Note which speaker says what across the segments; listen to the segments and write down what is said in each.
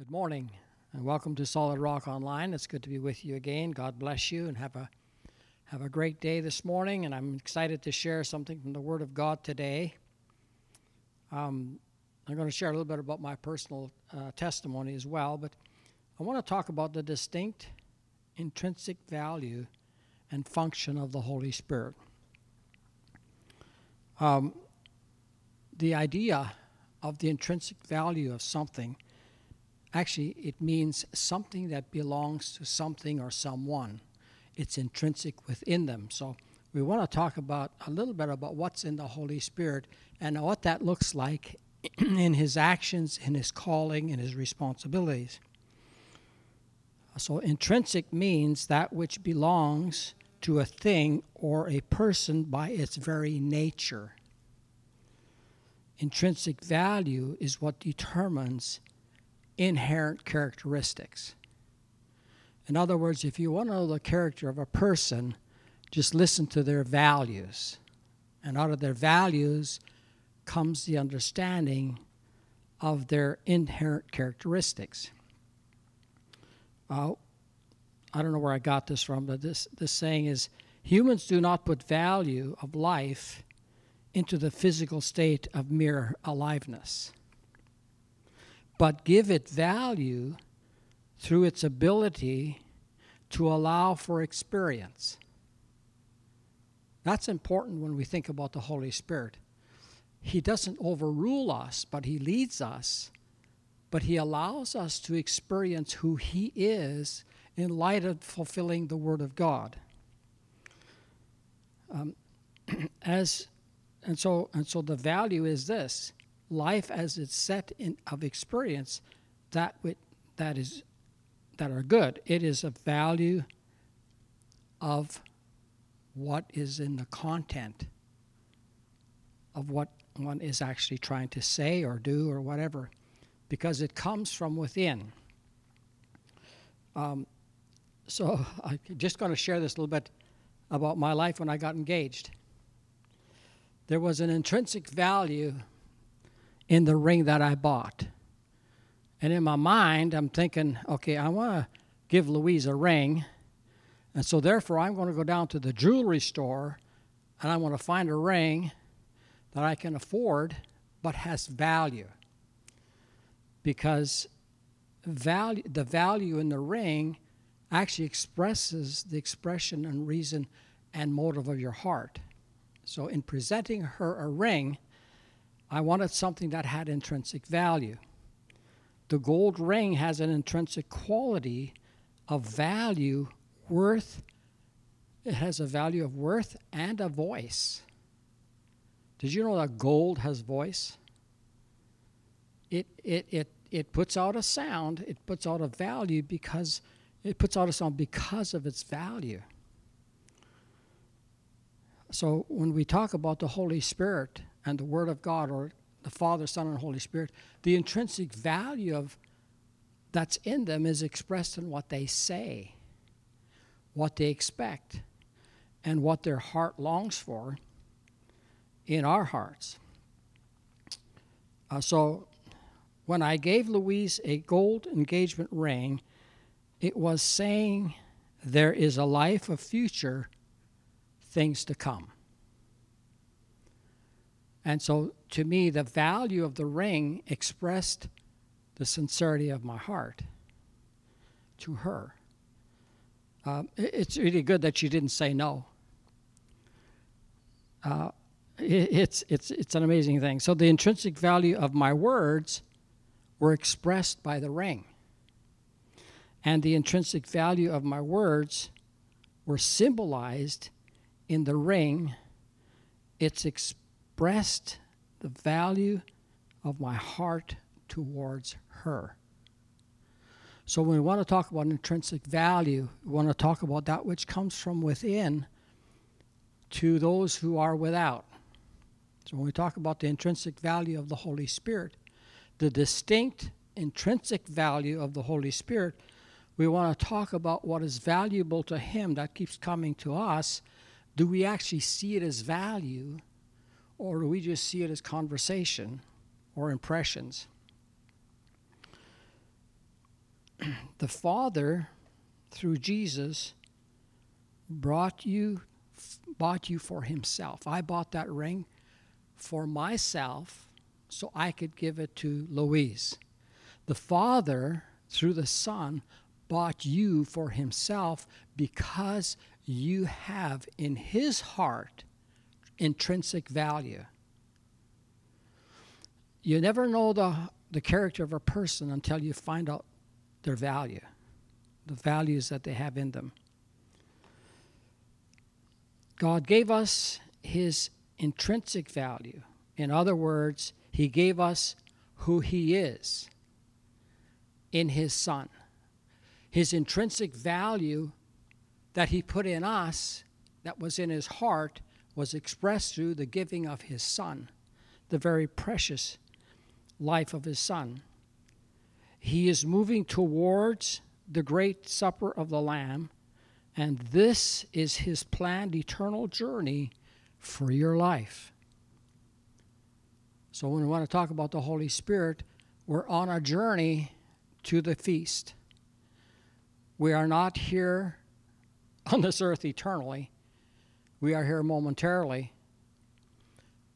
Speaker 1: Good morning and welcome to Solid Rock Online. It's good to be with you again. God bless you and have a have a great day this morning. And I'm excited to share something from the Word of God today. Um, I'm going to share a little bit about my personal uh, testimony as well, but I want to talk about the distinct intrinsic value and function of the Holy Spirit. Um, the idea of the intrinsic value of something actually it means something that belongs to something or someone. It's intrinsic within them. So we want to talk about a little bit about what's in the holy spirit and what that looks like in his actions in his calling in his responsibilities. So intrinsic means that which belongs to a thing or a person by its very nature. Intrinsic value is what determines inherent characteristics. In other words, if you want to know the character of a person, just listen to their values. And out of their values comes the understanding of their inherent characteristics. Uh, I don't know where I got this from, but this, this saying is humans do not put value of life into the physical state of mere aliveness, but give it value through its ability to allow for experience. That's important when we think about the Holy Spirit. He doesn't overrule us, but He leads us, but He allows us to experience who He is in light of fulfilling the Word of God. Um, as and so and so the value is this life as it's set in of experience that with, that is that are good. It is a value of what is in the content of what one is actually trying to say or do or whatever because it comes from within. Um, so i'm just going to share this a little bit about my life when i got engaged. There was an intrinsic value in the ring that I bought. And in my mind, I'm thinking, okay, I want to give Louise a ring. And so, therefore, I'm going to go down to the jewelry store and I want to find a ring that I can afford but has value. Because value, the value in the ring actually expresses the expression and reason and motive of your heart. So, in presenting her a ring, I wanted something that had intrinsic value. The gold ring has an intrinsic quality of value, worth. It has a value of worth and a voice. Did you know that gold has voice? It, it, it, it puts out a sound, it puts out a value because it puts out a sound because of its value. So when we talk about the Holy Spirit and the Word of God, or the Father, Son, and Holy Spirit, the intrinsic value of that's in them is expressed in what they say, what they expect, and what their heart longs for in our hearts. Uh, so when I gave Louise a gold engagement ring, it was saying there is a life of future things to come. And so, to me, the value of the ring expressed the sincerity of my heart to her. Um, it's really good that she didn't say no. Uh, it, it's, it's, it's an amazing thing. So, the intrinsic value of my words were expressed by the ring. And the intrinsic value of my words were symbolized in the ring, it's expressed the value of my heart towards her. So, when we want to talk about intrinsic value, we want to talk about that which comes from within to those who are without. So, when we talk about the intrinsic value of the Holy Spirit, the distinct intrinsic value of the Holy Spirit, we want to talk about what is valuable to Him that keeps coming to us do we actually see it as value or do we just see it as conversation or impressions? the Father, through Jesus, brought you, bought you for Himself. I bought that ring for myself so I could give it to Louise. The Father, through the Son, bought you for Himself because you have in His heart intrinsic value. You never know the, the character of a person until you find out their value, the values that they have in them. God gave us His intrinsic value. In other words, He gave us who He is in His Son. His intrinsic value that He put in us, that was in His heart, was expressed through the giving of His Son, the very precious life of His Son. He is moving towards the great supper of the Lamb, and this is His planned eternal journey for your life. So, when we want to talk about the Holy Spirit, we're on a journey to the feast. We are not here on this earth eternally, we are here momentarily,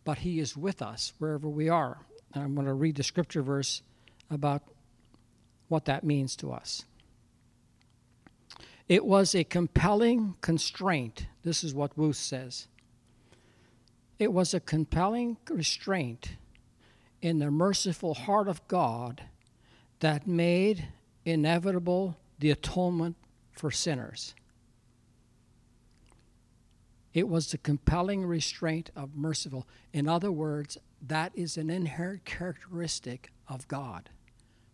Speaker 1: but He is with us wherever we are. And I'm going to read the scripture verse about what that means to us. It was a compelling constraint. This is what Wuest says. It was a compelling restraint in the merciful heart of God that made inevitable the atonement for sinners. It was the compelling restraint of merciful. In other words, that is an inherent characteristic of God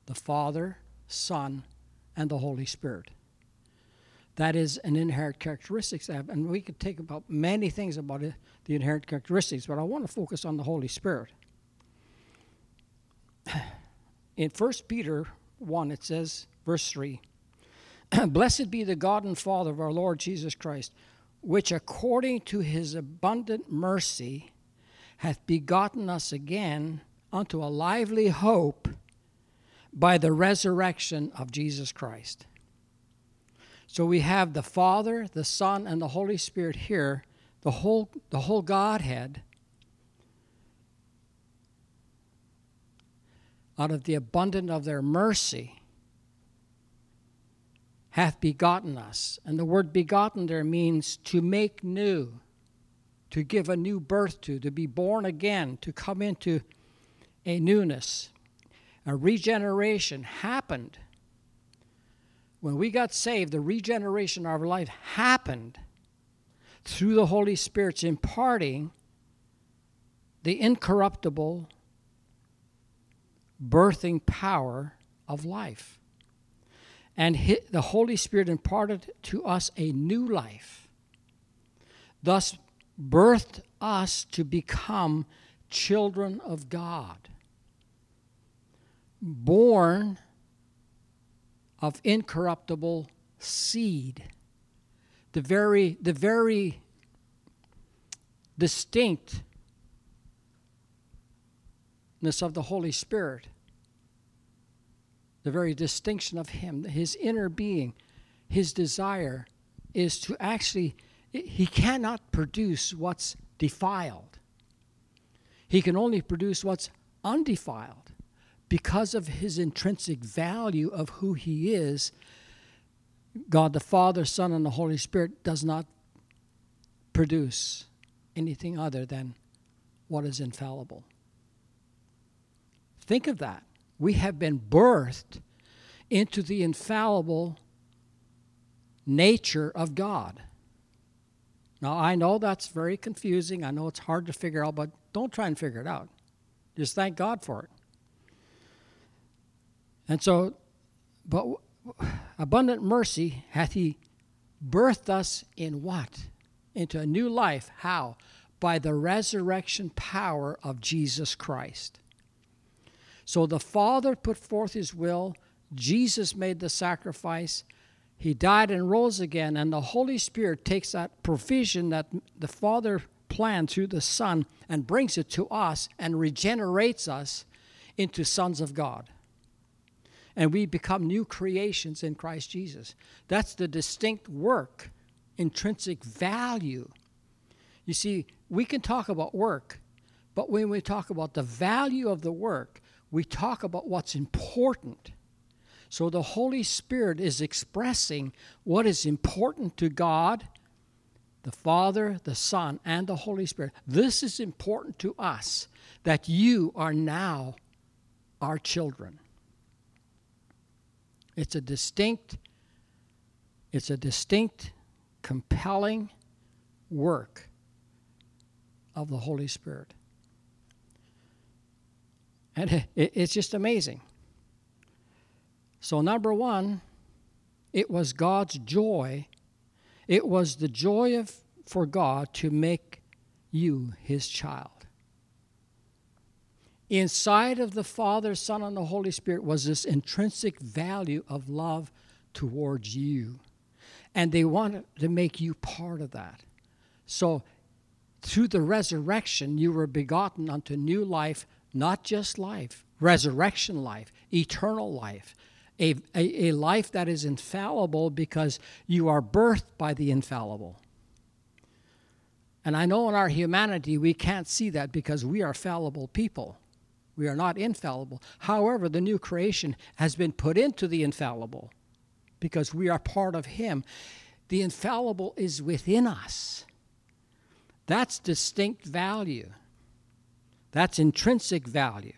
Speaker 1: the Father, Son, and the Holy Spirit. That is an inherent characteristic. And we could take about many things about it, the inherent characteristics, but I want to focus on the Holy Spirit. In 1 Peter 1, it says, verse 3 Blessed be the God and Father of our Lord Jesus Christ, which according to his abundant mercy hath begotten us again unto a lively hope by the resurrection of Jesus Christ. So we have the Father, the Son, and the Holy Spirit here, the whole, the whole Godhead, out of the abundance of their mercy, hath begotten us. And the word begotten there means to make new, to give a new birth to, to be born again, to come into a newness a regeneration happened. When we got saved, the regeneration of our life happened through the Holy Spirit's imparting the incorruptible birthing power of life. And the Holy Spirit imparted to us a new life, thus, birthed us to become children of God born of incorruptible seed. The very, the very distinctness of the Holy Spirit, the very distinction of Him, His inner being, His desire is to actually, He cannot produce what's defiled. He can only produce what's undefiled because of his intrinsic value of who he is, God the Father, Son, and the Holy Spirit does not produce anything other than what is infallible. Think of that. We have been birthed into the infallible nature of God. Now, I know that's very confusing. I know it's hard to figure out, but don't try and figure it out. Just thank God for it. And so, but abundant mercy hath he birthed us in what? Into a new life. How? By the resurrection power of Jesus Christ. So the Father put forth his will, Jesus made the sacrifice, he died and rose again, and the Holy Spirit takes that provision that the Father planned through the Son and brings it to us and regenerates us into sons of God. and we become new creations in Christ Jesus. That's the distinct work, intrinsic value. You see, we can talk about work, but when we talk about the value of the work, we talk about what's important. So the Holy Spirit is expressing what is important to God, the Father, the Son, and the Holy Spirit. This is important to us that you are now our children. It's a distinct it's a distinct compelling work of the Holy Spirit. And it's just amazing. So, number one, it was God's joy. It was the joy of, for God to make you his child. Inside of the Father, Son, and the Holy Spirit was this intrinsic value of love towards you. And they wanted to make you part of that. So, through the resurrection, you were begotten unto new life, not just life, resurrection life, eternal life, a, a, a life that is infallible because you are birthed by the infallible. And I know in our humanity we can't see that because we are fallible people. We are not infallible. However, the new creation has been put into the infallible because we are part of Him. The infallible is within us. That's distinct value. That's intrinsic value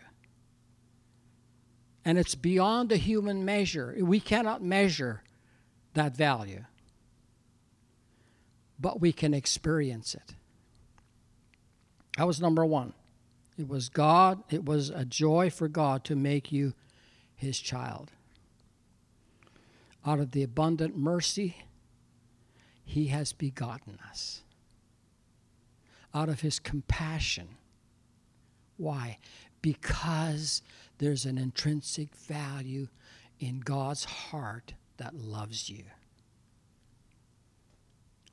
Speaker 1: and it's beyond the human measure. We cannot measure that value, but we can experience it. That was number one. It was God, it was a joy for God to make you his child. Out of the abundant mercy, he has begotten us. Out of his compassion. Why? Because there's an intrinsic value in God's heart that loves you.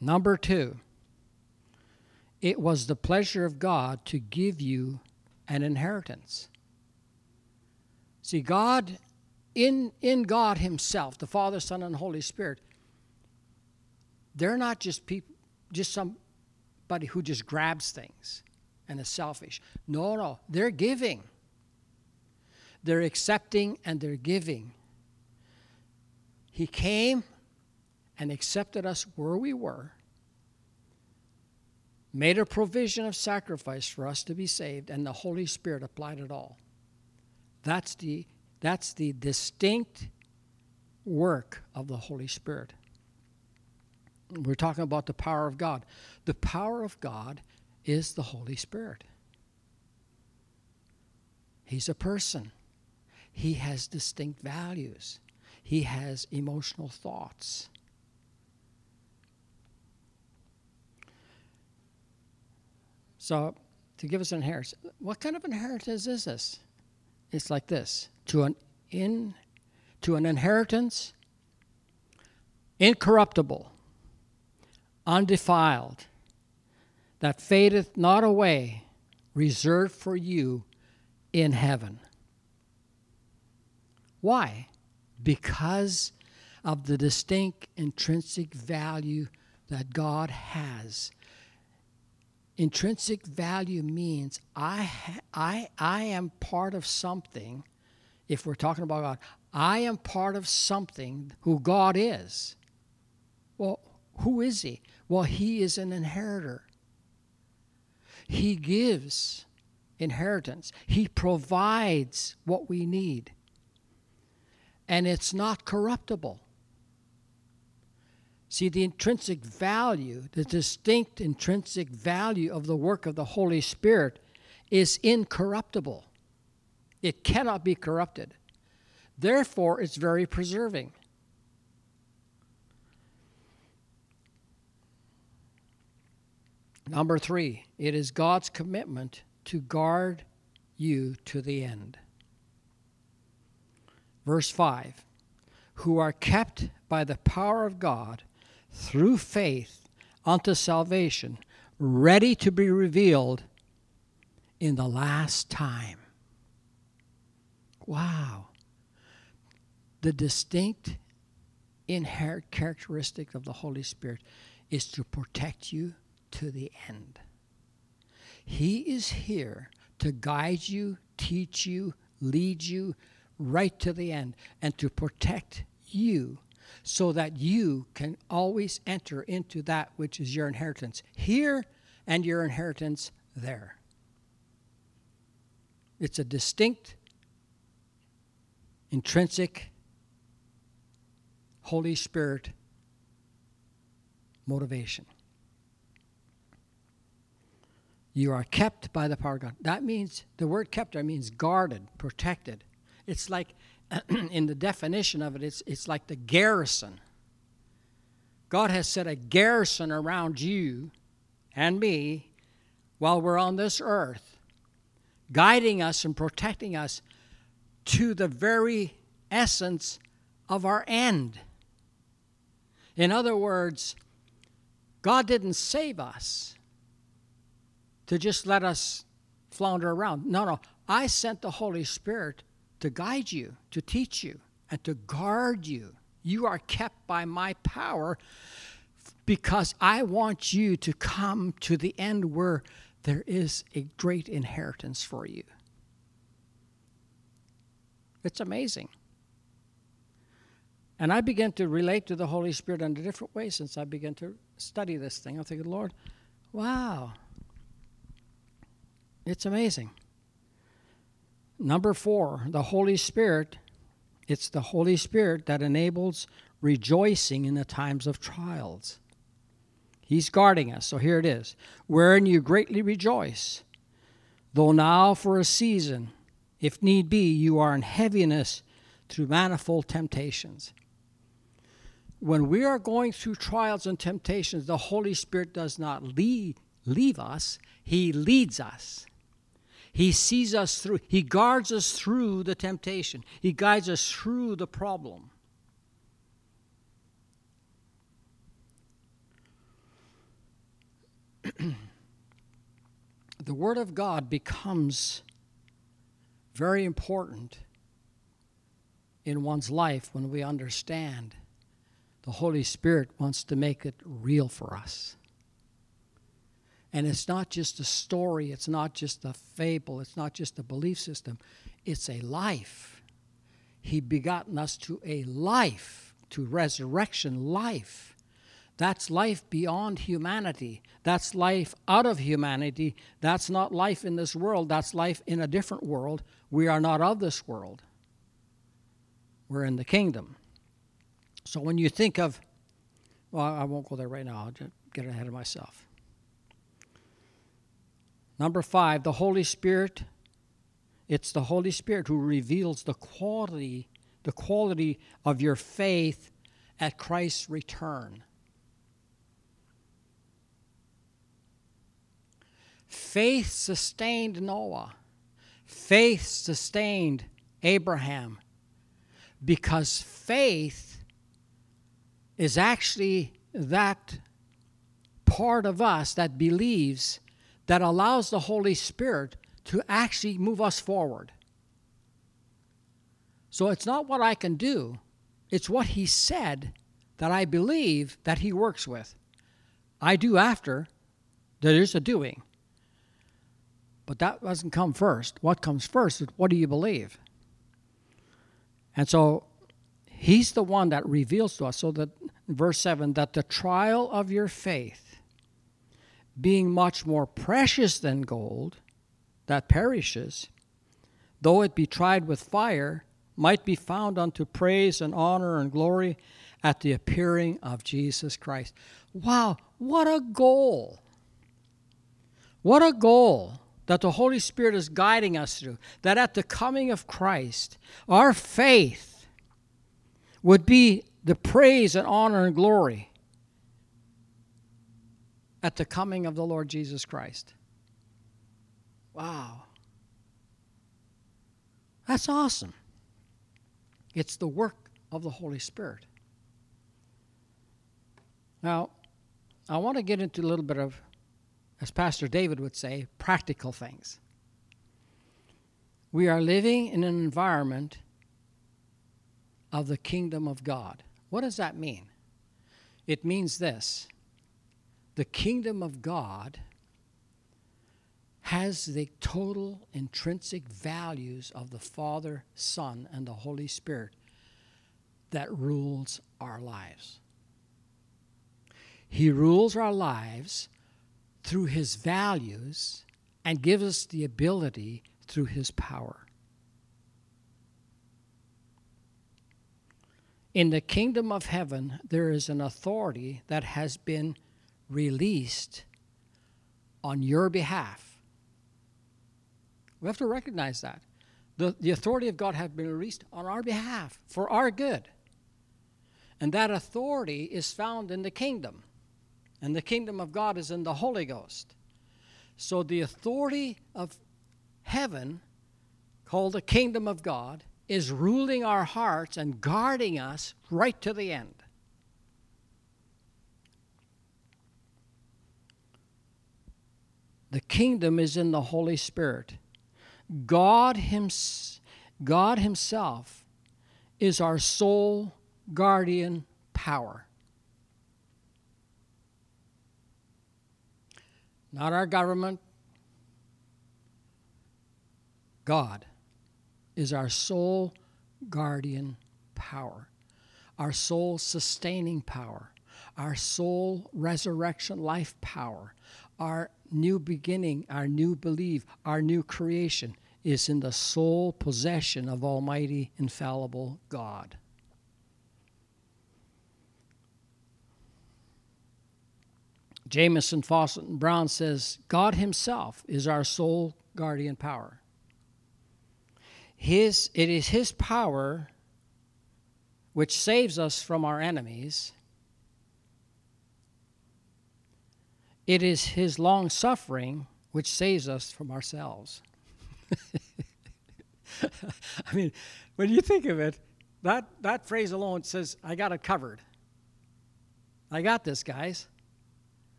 Speaker 1: Number two, it was the pleasure of God to give you an inheritance. See, God, in, in God Himself, the Father, Son, and Holy Spirit, they're not just people, just somebody who just grabs things and is selfish. No, no, they're giving they're accepting and they're giving. He came and accepted us where we were, made a provision of sacrifice for us to be saved, and the Holy Spirit applied it all. That's the, that's the distinct work of the Holy Spirit. We're talking about the power of God. The power of God is the Holy Spirit. He's a person. He has distinct values, he has emotional thoughts. So, to give us an inheritance, what kind of inheritance is this? It's like this to an in to an inheritance incorruptible, undefiled, that fadeth not away, reserved for you in heaven. Why? Because of the distinct intrinsic value that God has. Intrinsic value means I, I, I am part of something. If we're talking about God, I am part of something who God is. Well, who is He? Well, He is an inheritor. He gives inheritance, He provides what we need and it's not corruptible. See, the intrinsic value, the distinct intrinsic value of the work of the Holy Spirit is incorruptible. It cannot be corrupted. Therefore, it's very preserving. Number three, it is God's commitment to guard you to the end. Verse 5 Who are kept by the power of God through faith unto salvation, ready to be revealed in the last time. Wow. the distinct inherent characteristic of the Holy Spirit is to protect you to the end. He is here to guide you, teach you, lead you right to the end, and to protect you so that you can always enter into that which is your inheritance here and your inheritance there. It's a distinct, intrinsic, Holy Spirit motivation. You are kept by the power of God. That means, the word kept there means guarded, protected. It's like, in the definition of it, it's, it's like the garrison. God has set a garrison around you and me while we're on this earth, guiding us and protecting us to the very essence of our end. In other words, God didn't save us to just let us flounder around. No, no. I sent the Holy Spirit to guide you, to teach you, and to guard you. You are kept by my power because I want you to come to the end where there is a great inheritance for you. It's amazing. And I began to relate to the Holy Spirit in a different way since I began to study this thing. I'm thinking, Lord, wow, it's amazing. Number four, the Holy Spirit. It's the Holy Spirit that enables rejoicing in the times of trials. He's guarding us. So here it is. Wherein you greatly rejoice, though now for a season, if need be, you are in heaviness through manifold temptations. When we are going through trials and temptations, the Holy Spirit does not leave, leave us, He leads us. He sees us through, He guards us through the temptation, He guides us through the problem. the Word of God becomes very important in one's life when we understand the Holy Spirit wants to make it real for us. And it's not just a story, it's not just a fable, it's not just a belief system, it's a life. He begotten us to a life, to resurrection life. That's life beyond humanity. That's life out of humanity. That's not life in this world. That's life in a different world. We are not of this world. We're in the kingdom. So when you think of, well, I won't go there right now, I'll just get ahead of myself. Number five, the Holy Spirit. It's the Holy Spirit who reveals the quality, the quality of your faith at Christ's return. Faith sustained Noah. Faith sustained Abraham. Because faith is actually that part of us that believes that allows the Holy Spirit to actually move us forward. So it's not what I can do, it's what He said that I believe that He works with. I do after, there is a doing. But that doesn't come first. What comes first is what do you believe? And so He's the one that reveals to us. So that verse 7 that the trial of your faith being much more precious than gold that perishes, though it be tried with fire, might be found unto praise and honor and glory at the appearing of Jesus Christ. Wow, what a goal! What a goal that the Holy Spirit is guiding us through. That at the coming of Christ, our faith would be the praise and honor and glory at the coming of the Lord Jesus Christ. Wow. That's awesome. It's the work of the Holy Spirit. Now, I want to get into a little bit of, as Pastor David would say, practical things. We are living in an environment of the kingdom of God. What does that mean? It means this the kingdom of God has the total intrinsic values of the Father, Son, and the Holy Spirit that rules our lives. He rules our lives through His values and gives us the ability through His power. In the kingdom of heaven, there is an authority that has been released on your behalf we have to recognize that. The, the authority of God has been released on our behalf for our good. And that authority is found in the kingdom. And the kingdom of God is in the Holy Ghost. So the authority of heaven, called the kingdom of God, is ruling our hearts and guarding us right to the end. The kingdom is in the Holy Spirit. God, hims- God Himself is our sole guardian power. Not our government. God is our sole guardian power, our sole sustaining power, our sole resurrection life power, our new beginning, our new belief, our new creation is in the sole possession of Almighty, infallible God. Jamieson, Fausset, and Brown says God Himself is our sole guardian power. His, it is His power which saves us from our enemies It is his long suffering which saves us from ourselves. I mean, when you think of it, that, that phrase alone says, I got it covered. I got this, guys.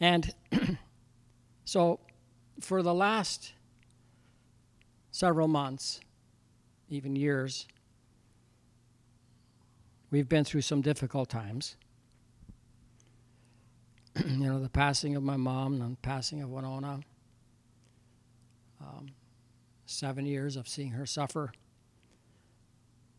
Speaker 1: And so, for the last several months, even years, we've been through some difficult times. you know, the passing of my mom and the passing of Winona. Um, seven years of seeing her suffer.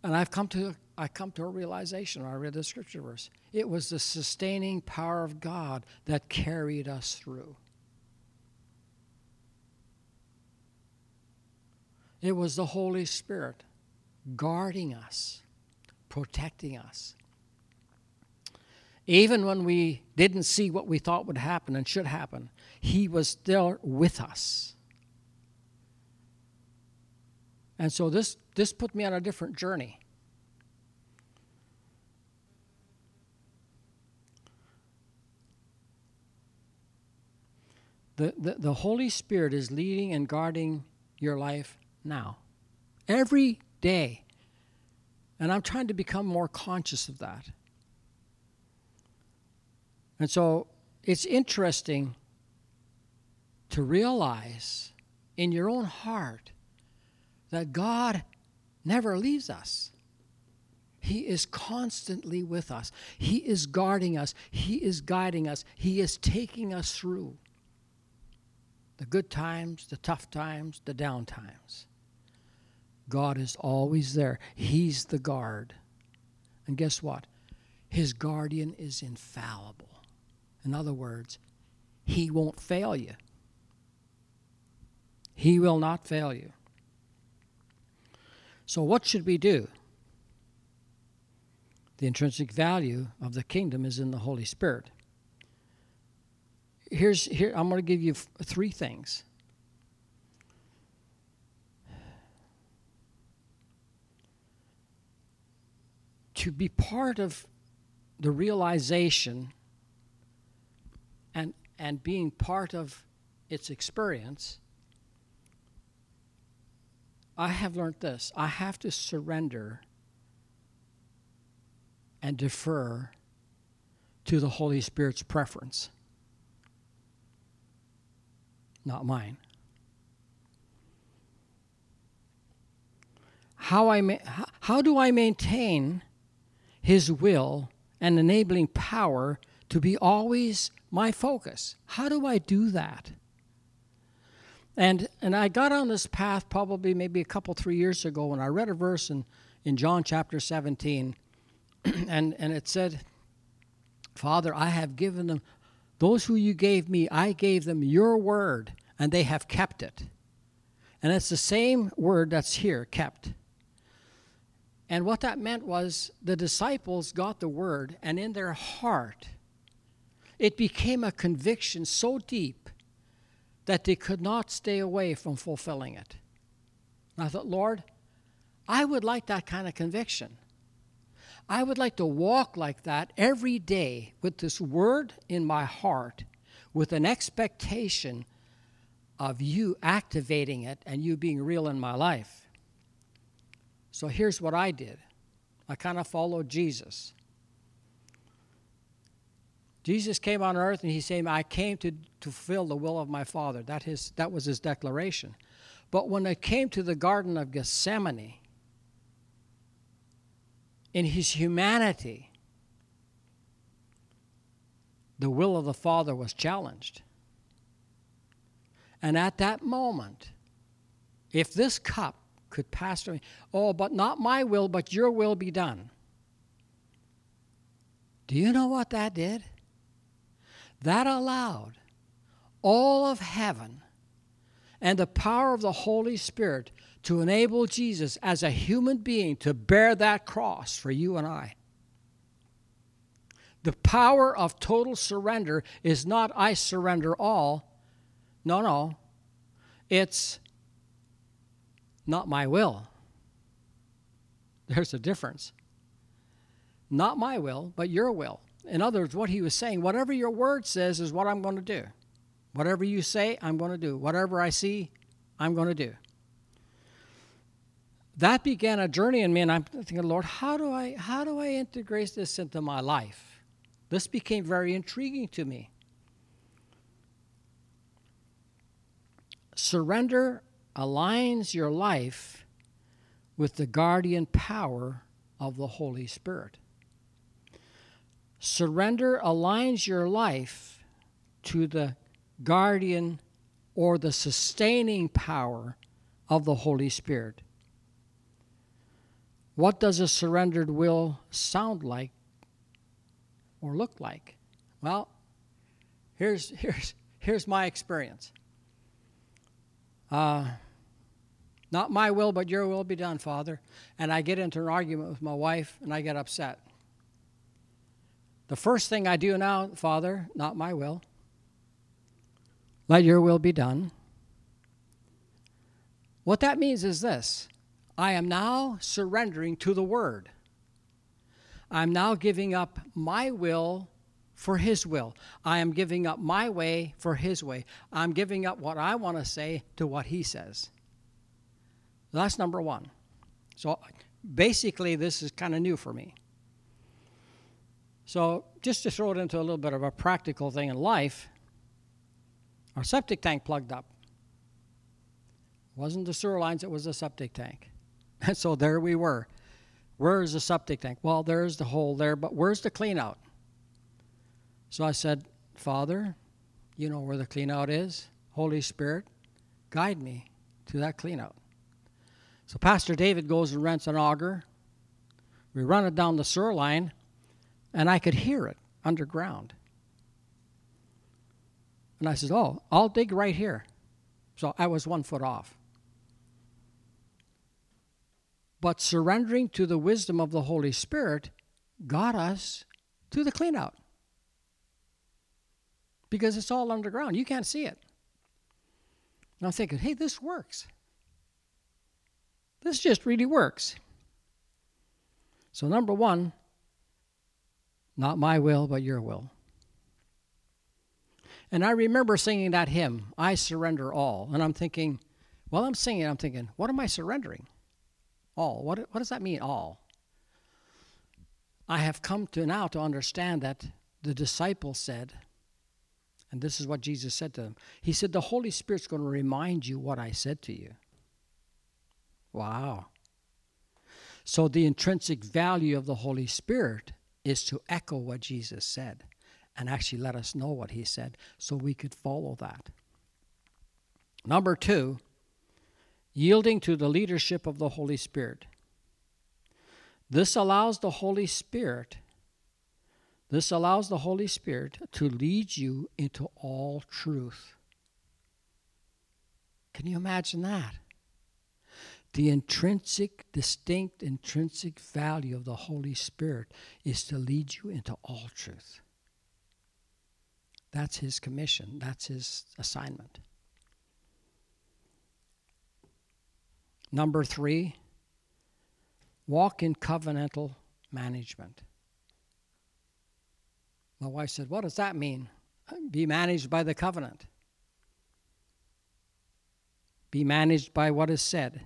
Speaker 1: And I've come to I come to a realization when I read the scripture verse. It was the sustaining power of God that carried us through. It was the Holy Spirit guarding us, protecting us. Even when we didn't see what we thought would happen and should happen, He was still with us. And so this, this put me on a different journey. The, the, the Holy Spirit is leading and guarding your life now, every day. And I'm trying to become more conscious of that. And so it's interesting to realize in your own heart that God never leaves us. He is constantly with us. He is guarding us. He is guiding us. He is taking us through the good times, the tough times, the down times. God is always there. He's the guard. And guess what? His guardian is infallible. In other words, He won't fail you. He will not fail you. So, what should we do? The intrinsic value of the kingdom is in the Holy Spirit. Here's here I'm going to give you three things. To be part of the realization and, being part of its experience, I have learned this I have to surrender and defer to the Holy Spirit's preference, not mine. how, I ma- how do I maintain His will and enabling power to be always my focus? How do I do that? And, and I got on this path probably maybe a couple, three years ago when I read a verse in, in John chapter 17, and, and it said, Father, I have given them, those who you gave me, I gave them your word, and they have kept it. And it's the same word that's here, kept. And what that meant was the disciples got the word, and in their heart, it became a conviction so deep that they could not stay away from fulfilling it. And I thought, Lord, I would like that kind of conviction. I would like to walk like that every day with this word in my heart, with an expectation of you activating it and you being real in my life. So here's what I did I kind of followed Jesus. Jesus came on earth and he said, I came to, to fulfill the will of my Father. That, his, that was his declaration. But when it came to the Garden of Gethsemane, in his humanity, the will of the Father was challenged. And at that moment, if this cup could pass through me, oh, but not my will, but your will be done. Do you know what that did? That allowed all of heaven and the power of the Holy Spirit to enable Jesus as a human being to bear that cross for you and I. The power of total surrender is not I surrender all. No, no. It's not my will. There's a difference. Not my will, but your will. In other words, what he was saying, whatever your word says is what I'm going to do. Whatever you say, I'm going to do. Whatever I see, I'm going to do. That began a journey in me, and I'm thinking, Lord, how do I how do I integrate this into my life? This became very intriguing to me. Surrender aligns your life with the guardian power of the Holy Spirit. Surrender aligns your life to the guardian or the sustaining power of the Holy Spirit. What does a surrendered will sound like or look like? Well, here's, here's, here's my experience. Uh, not my will, but your will be done, Father. And I get into an argument with my wife and I get upset. The first thing I do now, Father, not my will. Let your will be done. What that means is this I am now surrendering to the Word. I'm now giving up my will for His will. I am giving up my way for His way. I'm giving up what I want to say to what He says. That's number one. So basically, this is kind of new for me. So, just to throw it into a little bit of a practical thing in life, our septic tank plugged up. It wasn't the sewer lines, it was the septic tank. And so there we were. Where's the septic tank? Well, there's the hole there, but where's the clean out? So I said, Father, you know where the clean out is. Holy Spirit, guide me to that clean out. So Pastor David goes and rents an auger. We run it down the sewer line and I could hear it underground. And I said, Oh, I'll dig right here. So I was one foot off. But surrendering to the wisdom of the Holy Spirit got us to the cleanout. Because it's all underground. You can't see it. And I'm thinking, hey, this works. This just really works. So, number one, not my will, but your will. And I remember singing that hymn, I Surrender All. And I'm thinking, while I'm singing, I'm thinking, what am I surrendering? All. What, what does that mean, all? I have come to now to understand that the disciples said, and this is what Jesus said to them He said, The Holy Spirit's going to remind you what I said to you. Wow. So the intrinsic value of the Holy Spirit is to echo what Jesus said and actually let us know what he said so we could follow that. Number two, yielding to the leadership of the Holy Spirit. This allows the Holy Spirit this allows the Holy Spirit to lead you into all truth. Can you imagine that? The intrinsic, distinct, intrinsic value of the Holy Spirit is to lead you into all truth. That's his commission, that's his assignment. Number three, walk in covenantal management. My wife said, What does that mean? Be managed by the covenant. Be managed by what is said.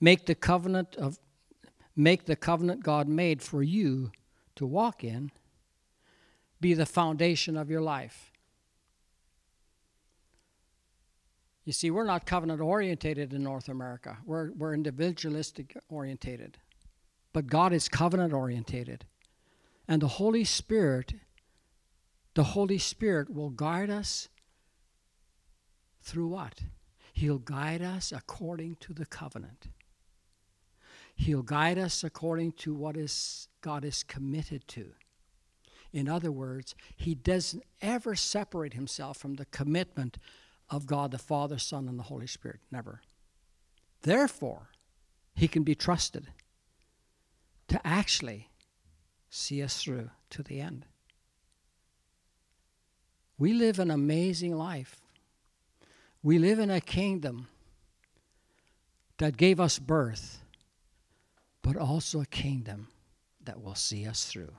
Speaker 1: Make the covenant of make the covenant God made for you to walk in be the foundation of your life. You see, we're not covenant orientated in North America. We're, we're individualistic orientated. But God is covenant orientated. And the Holy Spirit the Holy Spirit will guide us through what? He'll guide us according to the covenant. He'll guide us according to what is God is committed to. In other words, he doesn't ever separate himself from the commitment of God the Father, Son, and the Holy Spirit. Never. Therefore, he can be trusted to actually see us through to the end. We live an amazing life. We live in a kingdom that gave us birth, but also a kingdom that will see us through.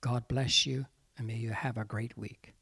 Speaker 1: God bless you, and may you have a great week.